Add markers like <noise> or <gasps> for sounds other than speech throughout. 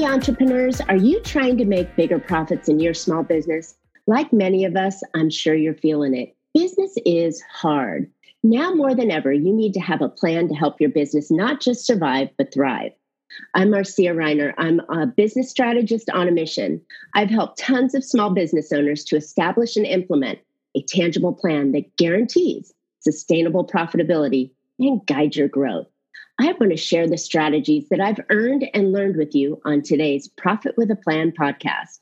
Hey, entrepreneurs, are you trying to make bigger profits in your small business? Like many of us, I'm sure you're feeling it. Business is hard. Now more than ever, you need to have a plan to help your business not just survive, but thrive. I'm Marcia Reiner. I'm a business strategist on a mission. I've helped tons of small business owners to establish and implement a tangible plan that guarantees sustainable profitability and guide your growth. I want to share the strategies that I've earned and learned with you on today's Profit with a Plan podcast.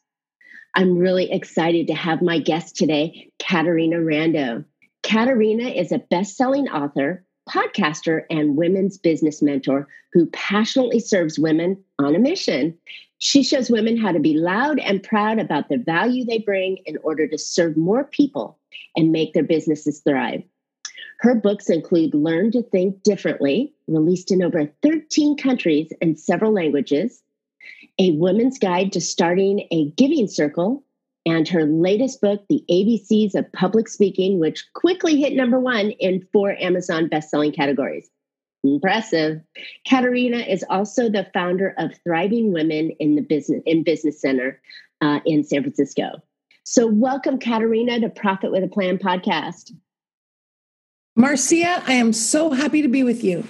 I'm really excited to have my guest today, Caterina Rando. Caterina is a best selling author, podcaster, and women's business mentor who passionately serves women on a mission. She shows women how to be loud and proud about the value they bring in order to serve more people and make their businesses thrive. Her books include Learn to Think Differently, released in over 13 countries and several languages, A woman's Guide to Starting a Giving Circle, and her latest book, The ABCs of Public Speaking, which quickly hit number one in four Amazon bestselling categories. Impressive. Caterina is also the founder of Thriving Women in the Business in Business Center uh, in San Francisco. So, welcome, Caterina, to Profit with a Plan podcast. Marcia, I am so happy to be with you.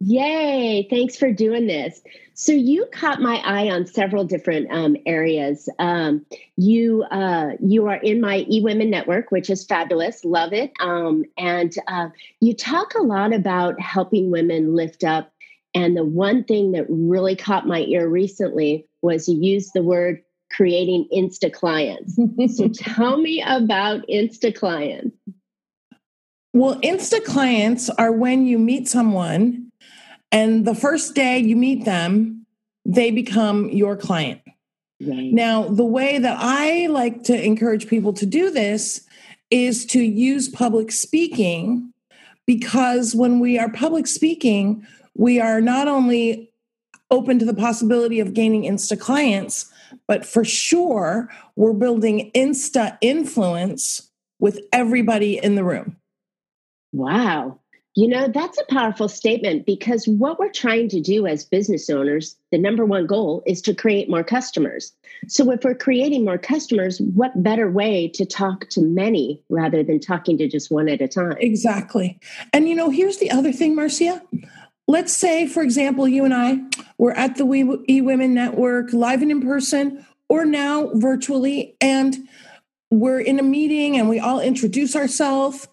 Yay! Thanks for doing this. So you caught my eye on several different um, areas. Um, you uh, you are in my eWomen network, which is fabulous. Love it. Um, and uh, you talk a lot about helping women lift up. And the one thing that really caught my ear recently was you used the word creating Insta clients. so <laughs> tell me about Insta clients. Well, Insta clients are when you meet someone and the first day you meet them, they become your client. Right. Now, the way that I like to encourage people to do this is to use public speaking because when we are public speaking, we are not only open to the possibility of gaining Insta clients, but for sure, we're building Insta influence with everybody in the room. Wow. You know, that's a powerful statement because what we're trying to do as business owners, the number one goal is to create more customers. So, if we're creating more customers, what better way to talk to many rather than talking to just one at a time? Exactly. And, you know, here's the other thing, Marcia. Let's say, for example, you and I were at the We E Women Network live and in person, or now virtually, and we're in a meeting and we all introduce ourselves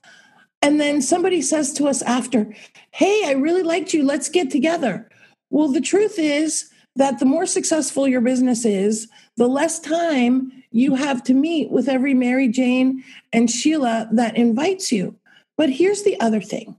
and then somebody says to us after, Hey, I really liked you. Let's get together. Well, the truth is that the more successful your business is, the less time you have to meet with every Mary Jane and Sheila that invites you. But here's the other thing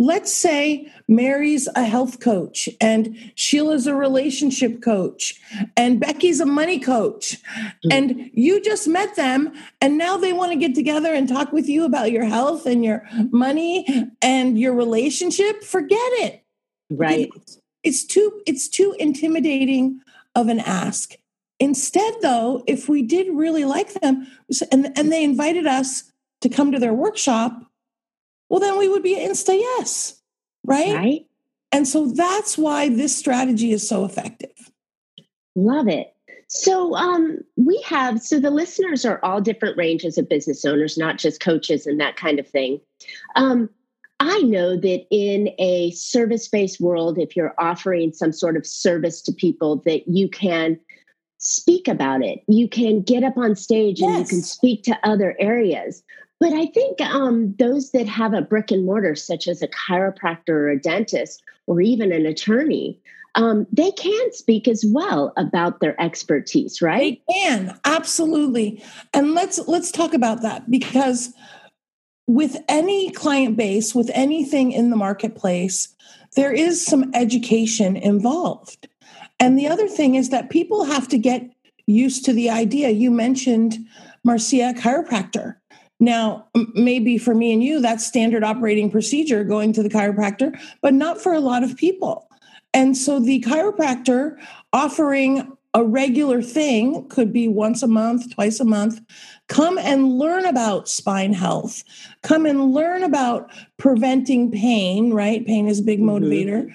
Let's say Mary's a health coach and Sheila's a relationship coach and Becky's a money coach. Mm-hmm. And you just met them and now they want to get together and talk with you about your health and your money and your relationship. Forget it. Right. It's too it's too intimidating of an ask. Instead though, if we did really like them and, and they invited us to come to their workshop, well, then we would be insta yes, right? Right. And so that's why this strategy is so effective. Love it. So um, we have so the listeners are all different ranges of business owners, not just coaches and that kind of thing. Um, I know that in a service-based world, if you're offering some sort of service to people, that you can speak about it. You can get up on stage yes. and you can speak to other areas. But I think um, those that have a brick and mortar, such as a chiropractor or a dentist or even an attorney, um, they can speak as well about their expertise, right? They can absolutely, and let's let's talk about that because with any client base, with anything in the marketplace, there is some education involved. And the other thing is that people have to get used to the idea. You mentioned Marcia chiropractor now, maybe for me and you, that's standard operating procedure going to the chiropractor, but not for a lot of people. And so the chiropractor offering a regular thing could be once a month, twice a month. Come and learn about spine health. Come and learn about preventing pain, right? Pain is a big mm-hmm. motivator.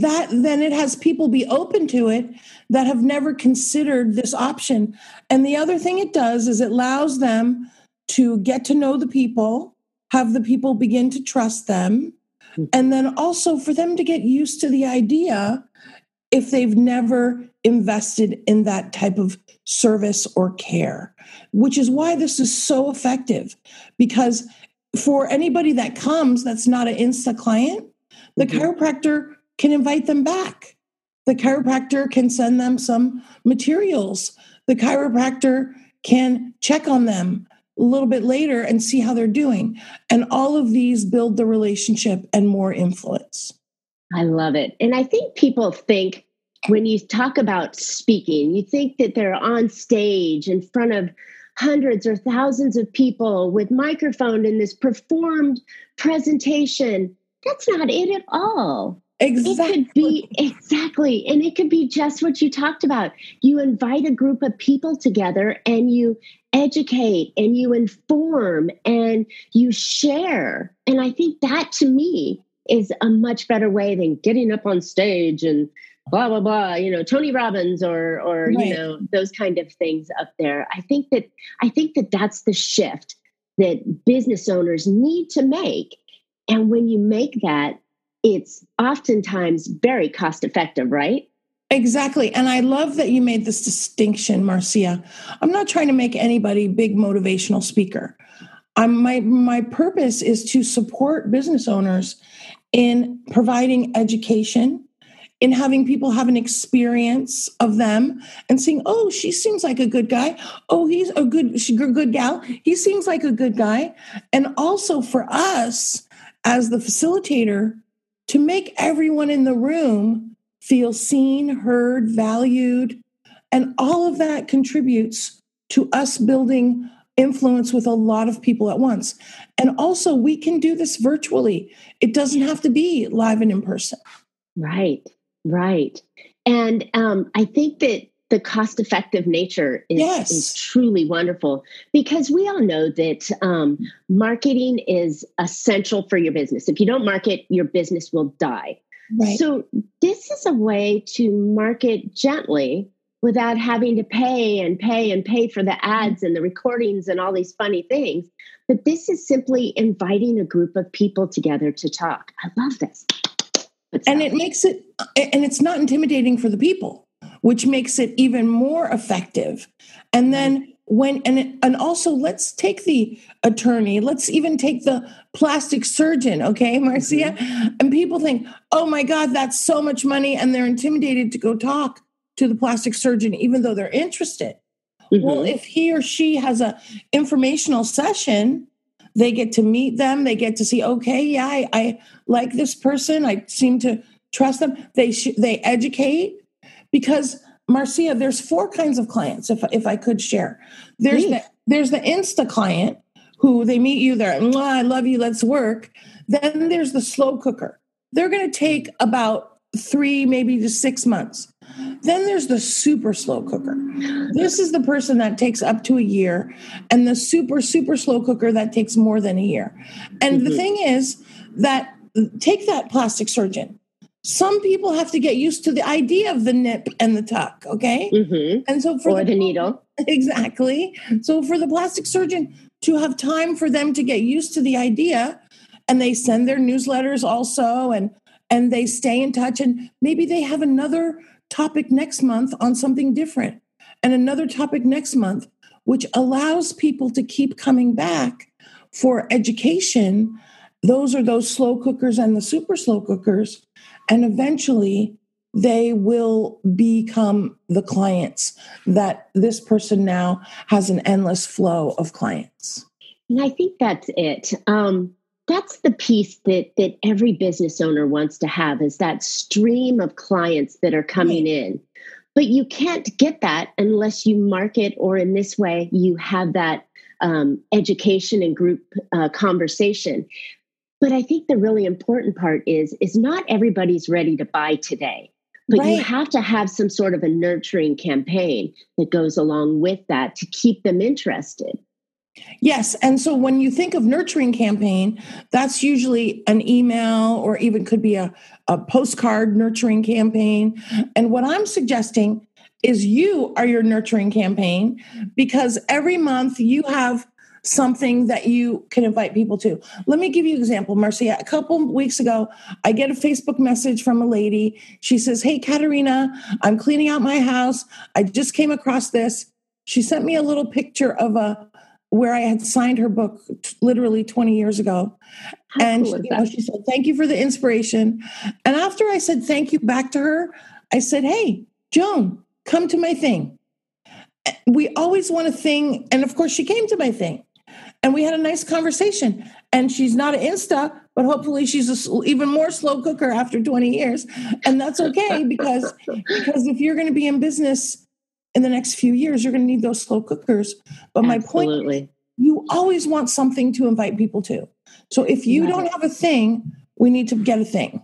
that then it has people be open to it that have never considered this option. And the other thing it does is it allows them to get to know the people, have the people begin to trust them, mm-hmm. and then also for them to get used to the idea if they've never invested in that type of service or care, which is why this is so effective. Because for anybody that comes that's not an Insta client, the mm-hmm. chiropractor can invite them back. The chiropractor can send them some materials. The chiropractor can check on them a little bit later and see how they're doing. And all of these build the relationship and more influence. I love it. And I think people think when you talk about speaking, you think that they're on stage in front of hundreds or thousands of people with microphone in this performed presentation. That's not it at all. Exactly. It could be exactly. And it could be just what you talked about. You invite a group of people together and you educate and you inform and you share. And I think that to me is a much better way than getting up on stage and blah blah blah you know tony robbins or or right. you know those kind of things up there i think that i think that that's the shift that business owners need to make and when you make that it's oftentimes very cost effective right Exactly. And I love that you made this distinction, Marcia. I'm not trying to make anybody big motivational speaker. I'm, my my purpose is to support business owners in providing education in having people have an experience of them and saying, "Oh, she seems like a good guy. Oh, he's a good she, good gal. He seems like a good guy." And also for us as the facilitator to make everyone in the room feel seen, heard, valued, and all of that contributes to us building influence with a lot of people at once. And also, we can do this virtually. It doesn't have to be live and in person. Right. Right. And um, I think that the cost effective nature is, yes. is, truly wonderful because we all know that um, marketing is essential for your business. If you don't market, your business will die. Right. So, this is a way to market gently without having to pay and pay and pay for the ads and the recordings and all these funny things. But this is simply inviting a group of people together to talk. I love this and it makes it and it's not intimidating for the people which makes it even more effective and then when and and also let's take the attorney let's even take the plastic surgeon okay <laughs> marcia mm-hmm. and people think oh my god that's so much money and they're intimidated to go talk to the plastic surgeon even though they're interested mm-hmm. well if he or she has a informational session they get to meet them they get to see okay yeah i, I like this person i seem to trust them they sh- they educate because marcia there's four kinds of clients if, if i could share there's the there's the insta client who they meet you there i love you let's work then there's the slow cooker they're going to take about three, maybe to six months. Then there's the super slow cooker. This is the person that takes up to a year, and the super, super slow cooker that takes more than a year. And mm-hmm. the thing is that take that plastic surgeon. Some people have to get used to the idea of the nip and the tuck, okay? Mm-hmm. And so for or the, the needle. <laughs> Exactly. So for the plastic surgeon to have time for them to get used to the idea, and they send their newsletters also and and they stay in touch and maybe they have another topic next month on something different and another topic next month which allows people to keep coming back for education those are those slow cookers and the super slow cookers and eventually they will become the clients that this person now has an endless flow of clients. And i think that's it. Um, that's the piece that that every business owner wants to have is that stream of clients that are coming in. But you can't get that unless you market or in this way you have that um, education and group uh, conversation but i think the really important part is is not everybody's ready to buy today but right. you have to have some sort of a nurturing campaign that goes along with that to keep them interested Yes. And so when you think of nurturing campaign, that's usually an email or even could be a, a postcard nurturing campaign. And what I'm suggesting is you are your nurturing campaign because every month you have something that you can invite people to. Let me give you an example, Marcia. A couple weeks ago, I get a Facebook message from a lady. She says, Hey, Caterina, I'm cleaning out my house. I just came across this. She sent me a little picture of a where I had signed her book t- literally 20 years ago. How and cool she, you know, she said, Thank you for the inspiration. And after I said thank you back to her, I said, Hey, Joan, come to my thing. Eh, we always want a thing. And of course, she came to my thing and we had a nice conversation. And she's not an Insta, but hopefully she's a sl- even more slow cooker after 20 years. And that's okay <laughs> because, because if you're going to be in business in the next few years, you're going to need those slow cookers. But my point you always want something to invite people to. So if you Love don't have a thing, we need to get a thing.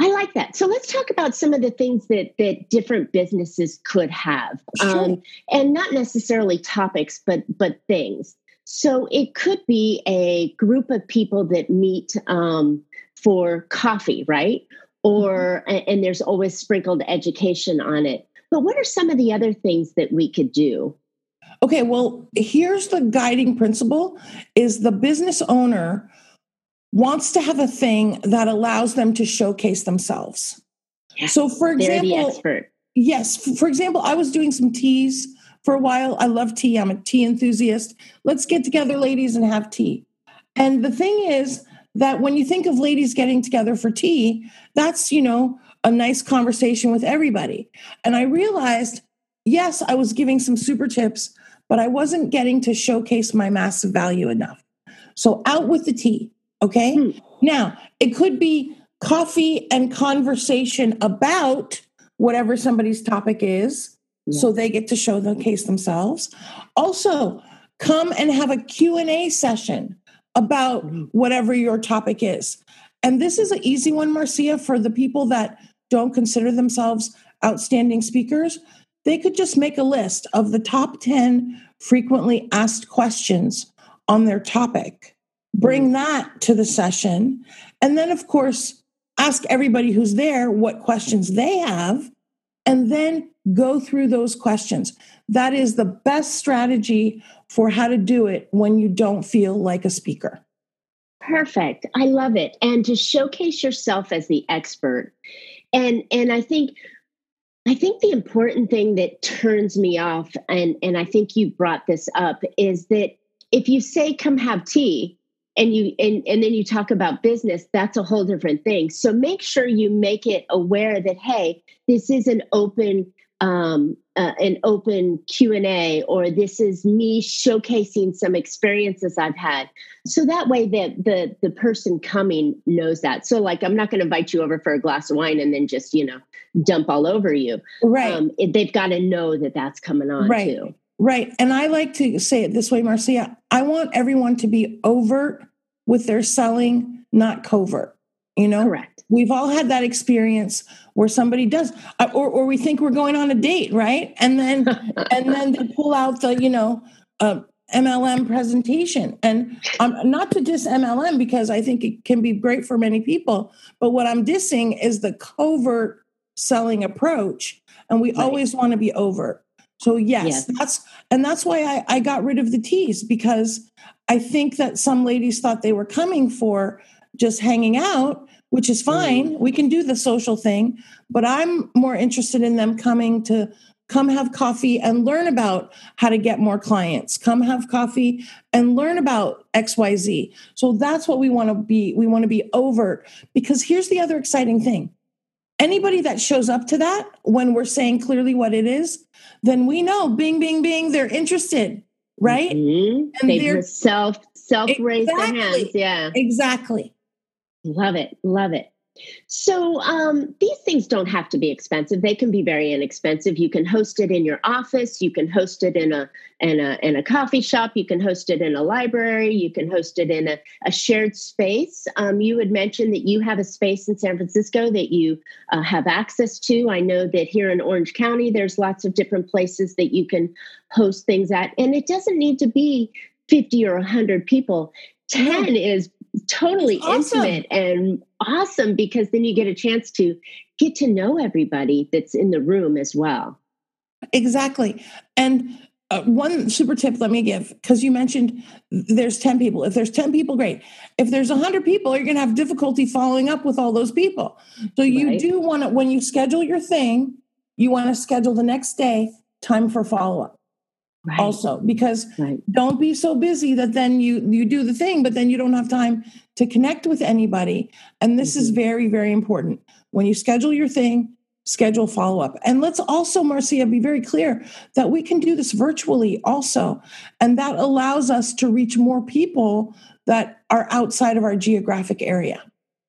I like that. So let's talk about some of the things that that different businesses could have, Sure. um, and not necessarily topics, but but things. So it could be a group of people that meet um, for coffee, right? Or Mm-hmm. and there's always sprinkled education on it. But what are some of the other things that we could do? Okay, well, here's the guiding principle is the business owner wants to have a thing that allows them to showcase themselves. Yes, So for the example, expert. Yes. For example, I was doing some teas for a while. I love tea. I'm a tea enthusiast. Let's get together, ladies, and have tea. And the thing is that when you think of ladies getting together for tea, that's, you know, a nice conversation with everybody. And I realized, yes, I was giving some super tips, but I wasn't getting to showcase my massive value enough. So out with the tea. Okay. Hmm. Now, it could be coffee and conversation about whatever somebody's topic is so they get to show the case themselves. Also come and have a q&a session about Mhm. whatever your topic is. And this is an easy one marcia for the people that don't consider themselves outstanding speakers. They could just make a list of the top 10 frequently asked questions on their topic. Bring that to the session. And then of course ask everybody who's there what questions they have and then go through those questions. That is the best strategy for how to do it when you don't feel like a speaker. Perfect. I love it. And to showcase yourself as the expert. And and I think I think the important thing that turns me off and and I think you brought this up is that if you say come have tea and you and, and then you talk about business that's a whole different thing. So make sure you make it aware that hey this is an open um, uh, an open q&a or this is me showcasing some experiences i've had. So that way that the the person coming knows that. So like i'm not going to invite you over for a glass of wine and then just you know dump all over you. Right. um, it, they've got to know that that's coming on Right. too Right. And I like to say it this way, Marcia. I want everyone to be overt with their selling, not covert. You know, correct we've all had that experience where somebody does, uh, or, or we think we're going on a date, right? And then, <laughs> and then they pull out the, you know, uh, MLM presentation. And um, not to diss MLM because I think it can be great for many people. But what I'm dissing is the covert selling approach. And we Right. always want to be overt. So yes, Yes. that's and that's why I, I got rid of the teas because I think that some ladies thought they were coming for just hanging out, which is fine. Mm. We can do the social thing, but I'm more interested in them coming to come have coffee and learn about how to get more clients. Come have coffee and learn about XYZ. So that's what we want to be. We want to be overt because here's the other exciting thing. Anybody that shows up to that when we're saying clearly what it is, then we know bing, bing, bing, they're interested, right? Mhm. And they they're- self self raise their hands yeah Exactly. Love it. Love it. So um, these things don't have to be expensive. They can be very inexpensive. You can host it in your office. You can host it in a in a in a coffee shop. You can host it in a library. You can host it in a, a shared space. Um, you had mentioned that you have a space in San Francisco that you uh, have access to. I know that here in Orange County, there's lots of different places that you can host things at, and it doesn't need to be 50 or 100 people 10 is totally awesome. intimate and awesome because then you get a chance to get to know everybody that's in the room as well. Exactly. And uh, one super tip let me give because you mentioned there's 10 people. If there's 10 people great. If there's 100 people you're going to have difficulty following up with all those people. So you right. do want to when you schedule your thing you want to schedule the next day time for follow-up right. also because right. don't be so busy that then you you do the thing but then you don't have time to connect with anybody and this mm-hmm. is very very important when you schedule your thing schedule follow up. And let's also, Marcia, be very clear that we can do this virtually also. And that allows us to reach more people that are outside of our geographic area.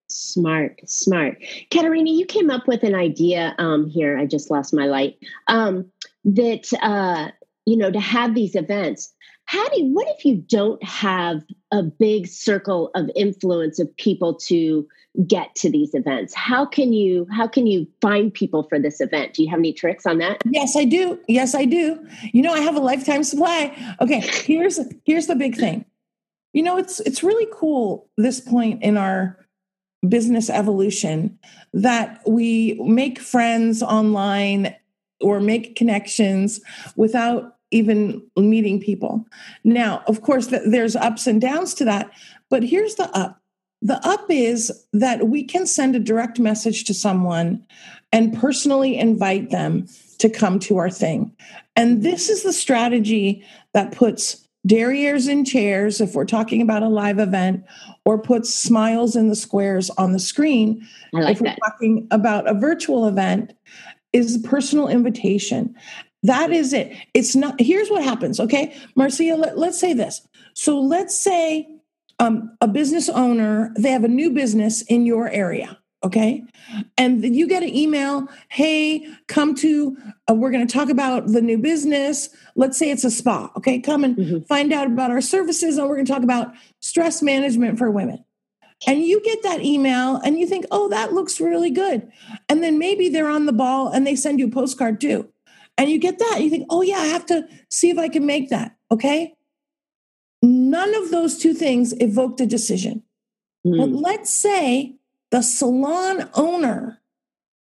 Smart, smart. Caterina, you came up with an idea um, here. I just lost my light. Um, that, uh, you know, to have these events. How do you, what if you don't have a big circle of influence of people to get to these events? How can you how can you find people for this event? Do you have any tricks on that? Yes i do. Yes i do. You know i have a lifetime supply. Okay here's here's the big thing. You know it's it's really cool this point in our business evolution that we make friends online or make connections without even meeting people now of course there's ups and downs to that but here's the up the up is that we can send a direct message to someone and personally invite them to come to our thing. And this is the strategy that puts derrieres in chairs, if we're talking about a live event, or puts smiles in the squares on the screen. I like if we're that. talking about a virtual event, is a personal invitation. That is it. It's not, here's what happens, okay? Marcia, let, let's say this. So let's say um, a business owner, they have a new business in your area. Okay. And you get an email, hey, come to, uh, we're going to talk about the new business. Let's say it's a spa. Okay. Come and mm-hmm. find out about our services. And we're going to talk about stress management for women. And you get that email and you think, oh, that looks really good. And then maybe they're on the ball and they send you a postcard too. And you get that. And you think, oh, yeah, I have to see if I can make that. Okay. None of those two things evoked a decision. Mm. But let's say the salon owner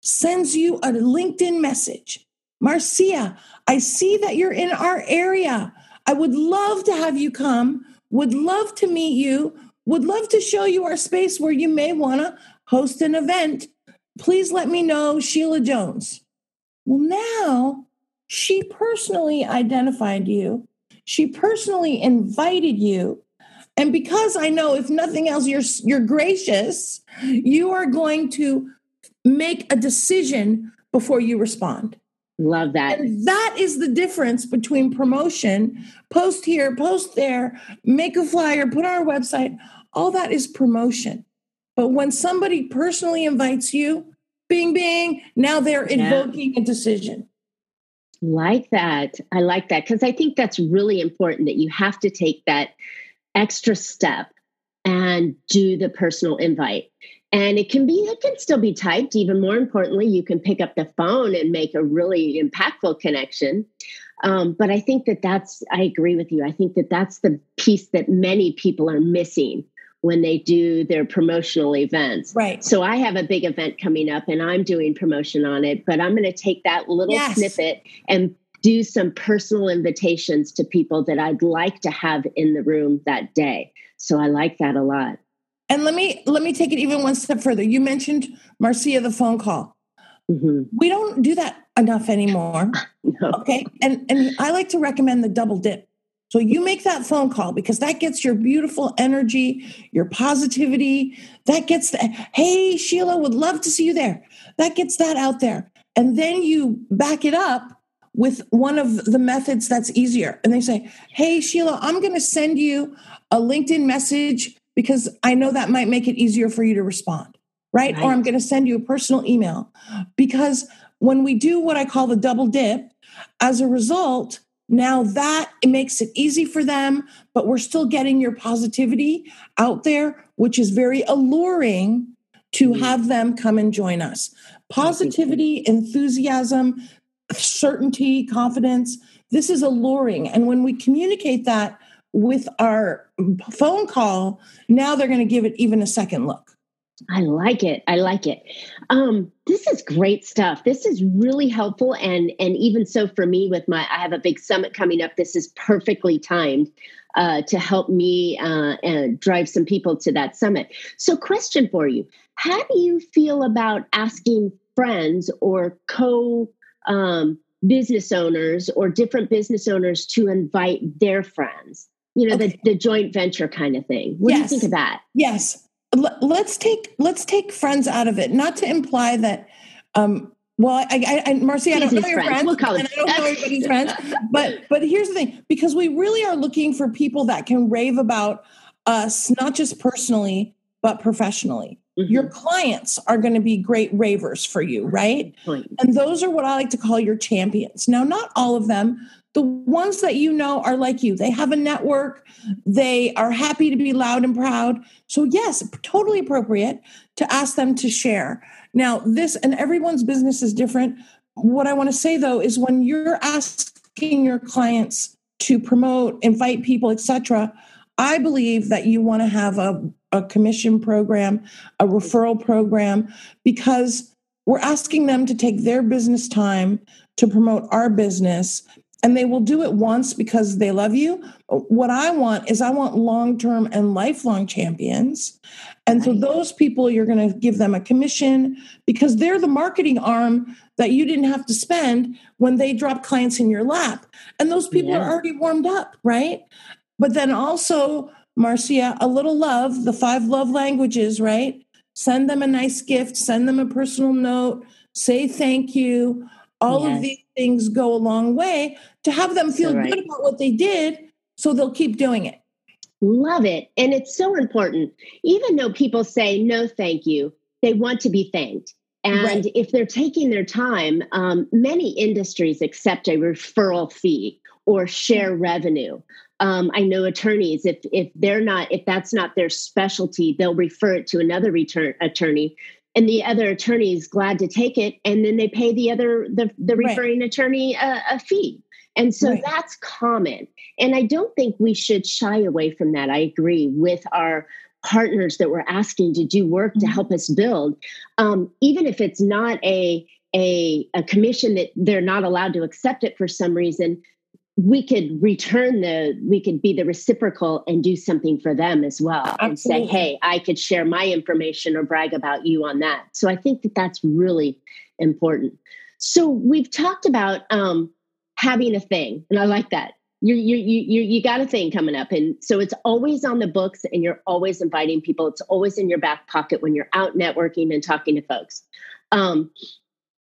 sends you a LinkedIn message Marcia, I see that you're in our area. I would love to have you come, would love to meet you, would love to show you our space where you may want to host an event. Please let me know, Sheila Jones. Well, now she personally identified you she personally invited you. And because I know if nothing else, you're, you're gracious, you are going to make a decision before you respond. Love that. And that is the difference between promotion, post here, post there, make a flyer, put on our website. All that is promotion. But when somebody personally invites you, bing, bing, now they're invoking yeah. a decision. Like that. I like that because I think that's really important that you have to take that extra step and do the personal invite. And it can be, it can still be typed. Even more importantly, you can pick up the phone and make a really impactful connection. Um, but I think that that's, I agree with you. I think that that's the piece that many people are missing when they do their promotional events. Right. So I have a big event coming up and I'm doing promotion on it, but I'm going to take that little yes. snippet and do some personal invitations to people that I'd like to have in the room that day. So I like that a lot. And let me let me take it even one step further. You mentioned Marcia the phone call. Mm-hmm. We don't do that enough anymore. <laughs> no. Okay. And and I like to recommend the double dip. So you make that phone call because that gets your beautiful energy, your positivity. That gets the, hey, Sheila, would love to see you there. That gets that out there. And then you back it up with one of the methods that's easier. And they say, hey, Sheila, I'm going to send you a LinkedIn message because I know that might make it easier for you to respond. Right? right. Or I'm going to send you a personal email. Because when we do what I call the double dip, as a result, now that it makes it easy for them, but we're still getting your positivity out there, which is very alluring to mm-hmm. have them come and join us. Positivity, enthusiasm, certainty, confidence. This is alluring. And when we communicate that with our phone call, now they're going to give it even a second look. I like it. I like it. Um, this is great stuff. This is really helpful, and and even so for me with my, I have a big summit coming up. This is perfectly timed uh, to help me uh, and drive some people to that summit. So, question for you: How do you feel about asking friends or co um, business owners or different business owners to invite their friends? You know, okay. the, the joint venture kind of thing. What yes. do you think of that? Yes let's take let's take friends out of it. Not to imply that. Um, well, I, I, I Marcy, I don't know your friends, we'll call and I don't know <laughs> everybody's friends. But but here's the thing: because we really are looking for people that can rave about us, not just personally but professionally. Mm-hmm. Your clients are going to be great ravers for you, right? And those are what I like to call your champions. Now, not all of them, the ones that you know are like you. They have a network. They are happy to be loud and proud. So, yes, totally appropriate to ask them to share. Now, this and everyone's business is different. What I want to say though is when you're asking your clients to promote, invite people, etc., I believe that you want to have a, a commission program, a referral program, because we're asking them to take their business time to promote our business and they will do it once because they love you. What I want is I want long term and lifelong champions. And so those people, you're going to give them a commission because they're the marketing arm that you didn't have to spend when they drop clients in your lap. And those people yeah. are already warmed up, right? But then also, Marcia, a little love, the five love languages, right? Send them a nice gift, send them a personal note, say thank you all yes. of these things go a long way to have them feel right. good about what they did so they'll keep doing it. Love it. And it's so important. Even though people say no, thank you, they want to be thanked. And right. if they're taking their time, um, many industries accept a referral fee or share revenue. Um, I know attorneys, if if they're not, if that's not their specialty, they'll refer it to another return attorney and the other attorney is glad to take it and then they pay the other the, the referring right. attorney a, a, fee and so right. that's common and i don't think we should shy away from that i agree with our partners that we're asking to do work mm-hmm. to help us build um, even if it's not a a, a commission that they're not allowed to accept it for some reason we could return the we could be the reciprocal and do something for them as well Absolutely. and say hey i could share my information or brag about you on that. So i think that that's really important. So we've talked about um, having a thing and i like that. You you you you got a thing coming up and so it's always on the books and you're always inviting people. It's always in your back pocket when you're out networking and talking to folks. Um,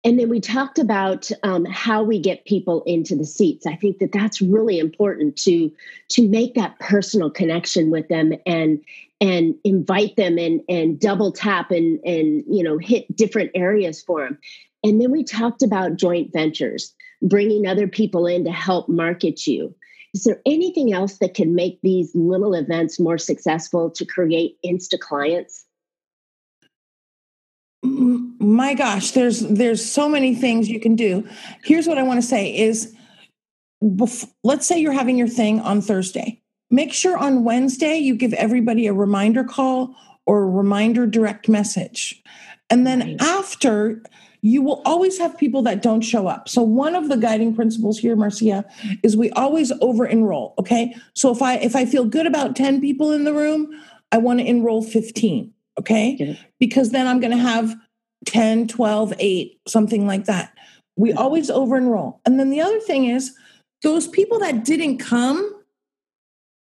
and then we talked about um, how we get people into the seats. I think that that's really important to to make that personal connection with them and and invite them and and double tap and and you know hit different areas for them. And then we talked about joint ventures, bringing other people in to help market you. Is there anything else that can make these little events more successful to create insta clients? My gosh there's there's so many things you can do here's what i want to say is bef- let's say you're having your thing on thursday make sure on wednesday you give everybody a reminder call or a reminder direct message and then right. after you will always have people that don't show up. So one of the guiding principles here, Marcia, is we always over enroll. Okay. So if I if I feel good about 10 people in the room, I want to enroll 15. Okay. Because then I'm going to have 10, 12, 8, something like that. We always over enroll. And then the other thing is, those people that didn't come,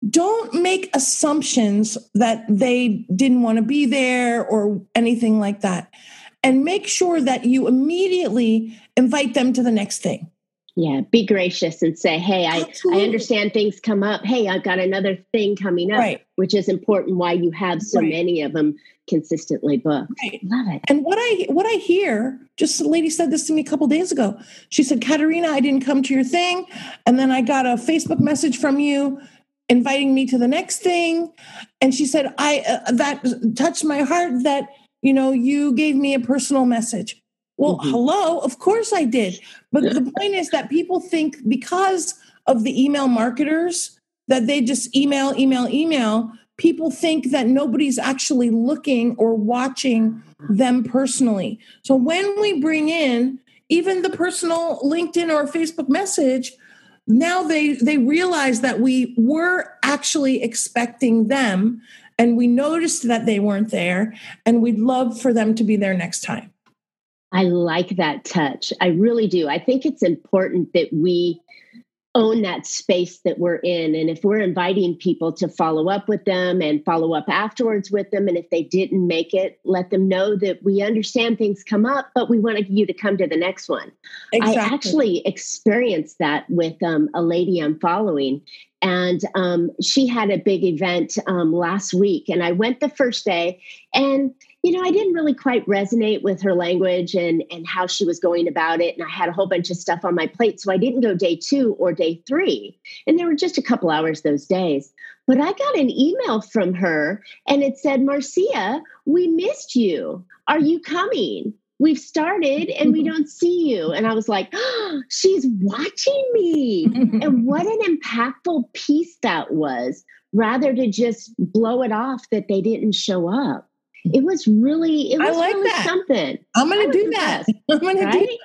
don't make assumptions that they didn't want to be there or anything like that. And make sure that you immediately invite them to the next thing. Yeah, be gracious and say, hey, I, I understand things come up. Hey, I've got another thing coming up, right. which is important why you have so right. many of them consistently booked. Right. Love it. And what I what I hear, just a lady said this to me a couple days ago. She said, Caterina, I didn't come to your thing. And then I got a Facebook message from you inviting me to the next thing. And she said, I uh, that touched my heart that, you know, you gave me a personal message. Well, mm-hmm. hello, of course I did. But the point is that people think because of the email marketers that they just email, email, email, people think that nobody's actually looking or watching them personally. So when we bring in even the personal LinkedIn or Facebook message, now they they realize that we were actually expecting them and we noticed that they weren't there and we'd love for them to be there next time. I like that touch. I really do. I think it's important that we own that space that we're in. And if we're inviting people to follow up with them and follow up afterwards with them, and if they didn't make it, let them know that we understand things come up, but we wanted you to come to the next one. Exactly. I actually experienced that with um, a lady I'm following. And um, she had a big event um, last week, and I went the first day, and you know, I didn't really quite resonate with her language and and how she was going about it. And I had a whole bunch of stuff on my plate. So I didn't go day two or day three. And there were just a couple hours those days. But I got an email from her and it said, Marcia, we missed you. Are you coming? We've started and we <laughs> don't see you. And I was like, oh, <gasps> she's watching me. <laughs> and what an impactful piece that was, rather to just blow it off that they didn't show up it was really it was like really that. something. I'm gonna do that. <laughs> I'm gonna right? do that.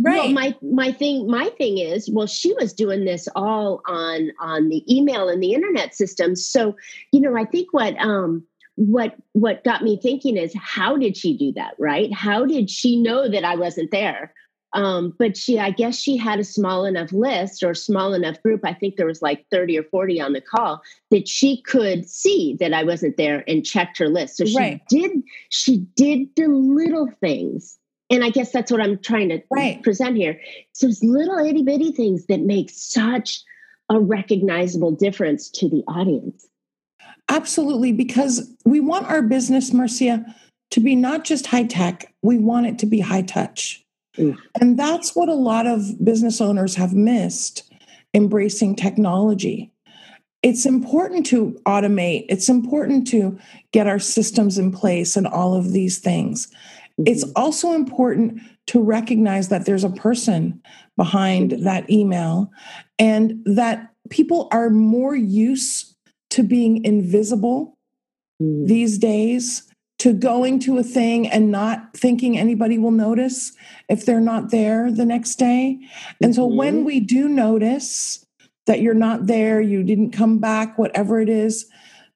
Right. Well, my my thing my thing is, well, she was doing this all on on the email and the internet system. So, you know, I think what um what what got me thinking is how did she do that, right? How did she know that I wasn't there? Um, but she, I guess she had a small enough list or small enough group. I think there was like 30 or 40 on the call that she could see that I wasn't there and checked her list. So she right. did, she did the little things. And I guess that's what I'm trying to right. present here. So it's little itty bitty things that make such a recognizable difference to the audience. Absolutely, because we want our business, Marcia, to be not just high tech, we want it to be high touch. And that's what a lot of business owners have missed embracing technology. It's important to automate, it's important to get our systems in place and all of these things. Mm-hmm. It's also important to recognize that there's a person behind mm-hmm. that email and that people are more used to being invisible mm-hmm. these days to going to a thing and not thinking anybody will notice if they're not there the next day. And so mm-hmm. when we do notice that you're not there, you didn't come back, whatever it is,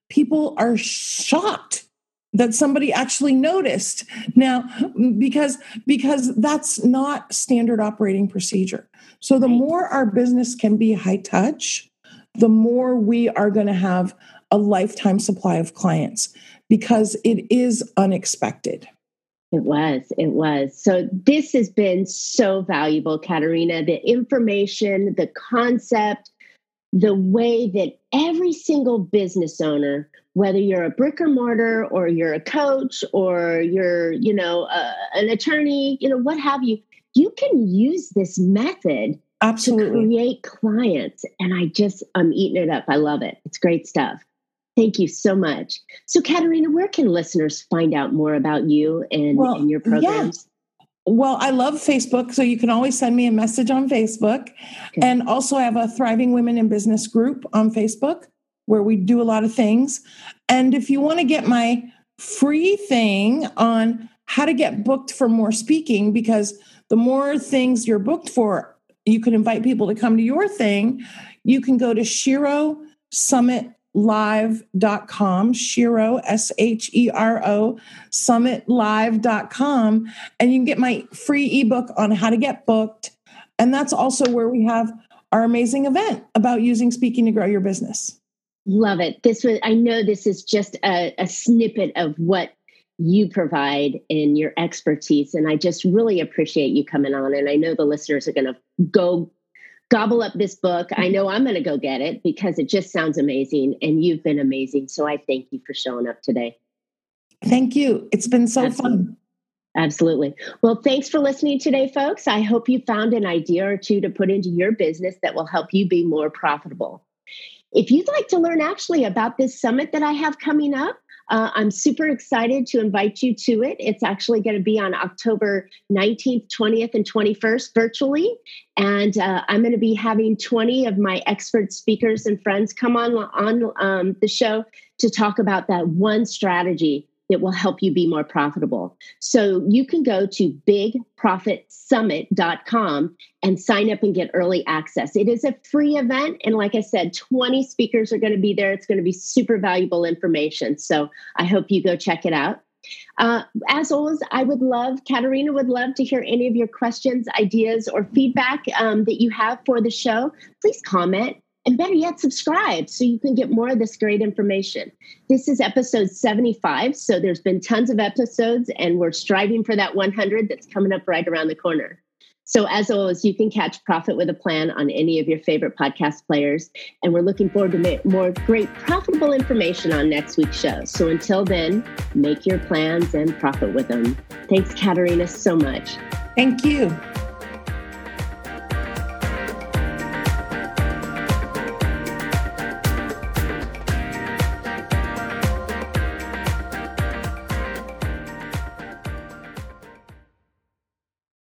people are shocked that somebody actually noticed now because because that's not standard operating procedure so the more our business can be high touch the more we are going to have a lifetime supply of clients because it is unexpected. It was, it was. So, this has been so valuable, Caterina. The information, the concept, the way that every single business owner, whether you're a brick or mortar or you're a coach or you're, you know, uh, an attorney, you know, what have you, you can use this method Absolutely. to create clients. And I just, I'm eating it up. I love it. It's great stuff. Thank you so much. So, Caterina, where can listeners find out more about you and, well, and your programs? Yeah. Well, I love Facebook, so you can always send me a message on Facebook. Okay. And also, I have a Thriving Women in Business group on Facebook where we do a lot of things. And if you want to get my free thing on how to get booked for more speaking, because the more things you're booked for, you can invite people to come to your thing. You can go to Shero Summit live.com, Shero, S H E R O, summitlive.com. And you can get my free ebook on how to get booked. And that's also where we have our amazing event about using speaking to grow your business. Love it. This was, I know this is just a, a snippet of what you provide in your expertise. And I just really appreciate you coming on. And I know the listeners are going to go gobble up this book. I mm-hmm. know I'm going to go get it because it just sounds amazing and you've been amazing. So I thank you for showing up today. Thank you. It's been so Absolutely. fun. Absolutely. Well, thanks for listening today, folks. I hope you found an idea or two to put into your business that will help you be more profitable. If you'd like to learn actually about this summit that I have coming up, Uh, I'm super excited to invite you to it. It's actually going to be on October 19th, 20th, and 21st virtually. And uh, I'm going to be having 20 of my expert speakers and friends come on, on um, the show to talk about that one strategy that will help you be more profitable. So you can go to bigprofitsummit.com and sign up and get early access. It is a free event. And like I said, 20 speakers are going to be there. It's going to be super valuable information. So I hope you go check it out. Uh, as always, I would love, Caterina would love to hear any of your questions, ideas, or feedback um, that you have for the show. Please comment and better yet, subscribe so you can get more of this great information. This is episode 75. So there's been tons of episodes, and we're striving for that 100 that's coming up right around the corner. So, as always, you can catch Profit with a Plan on any of your favorite podcast players. And we're looking forward to more great profitable information on next week's show. So, until then, make your plans and profit with them. Thanks, Caterina, so much. Thank you.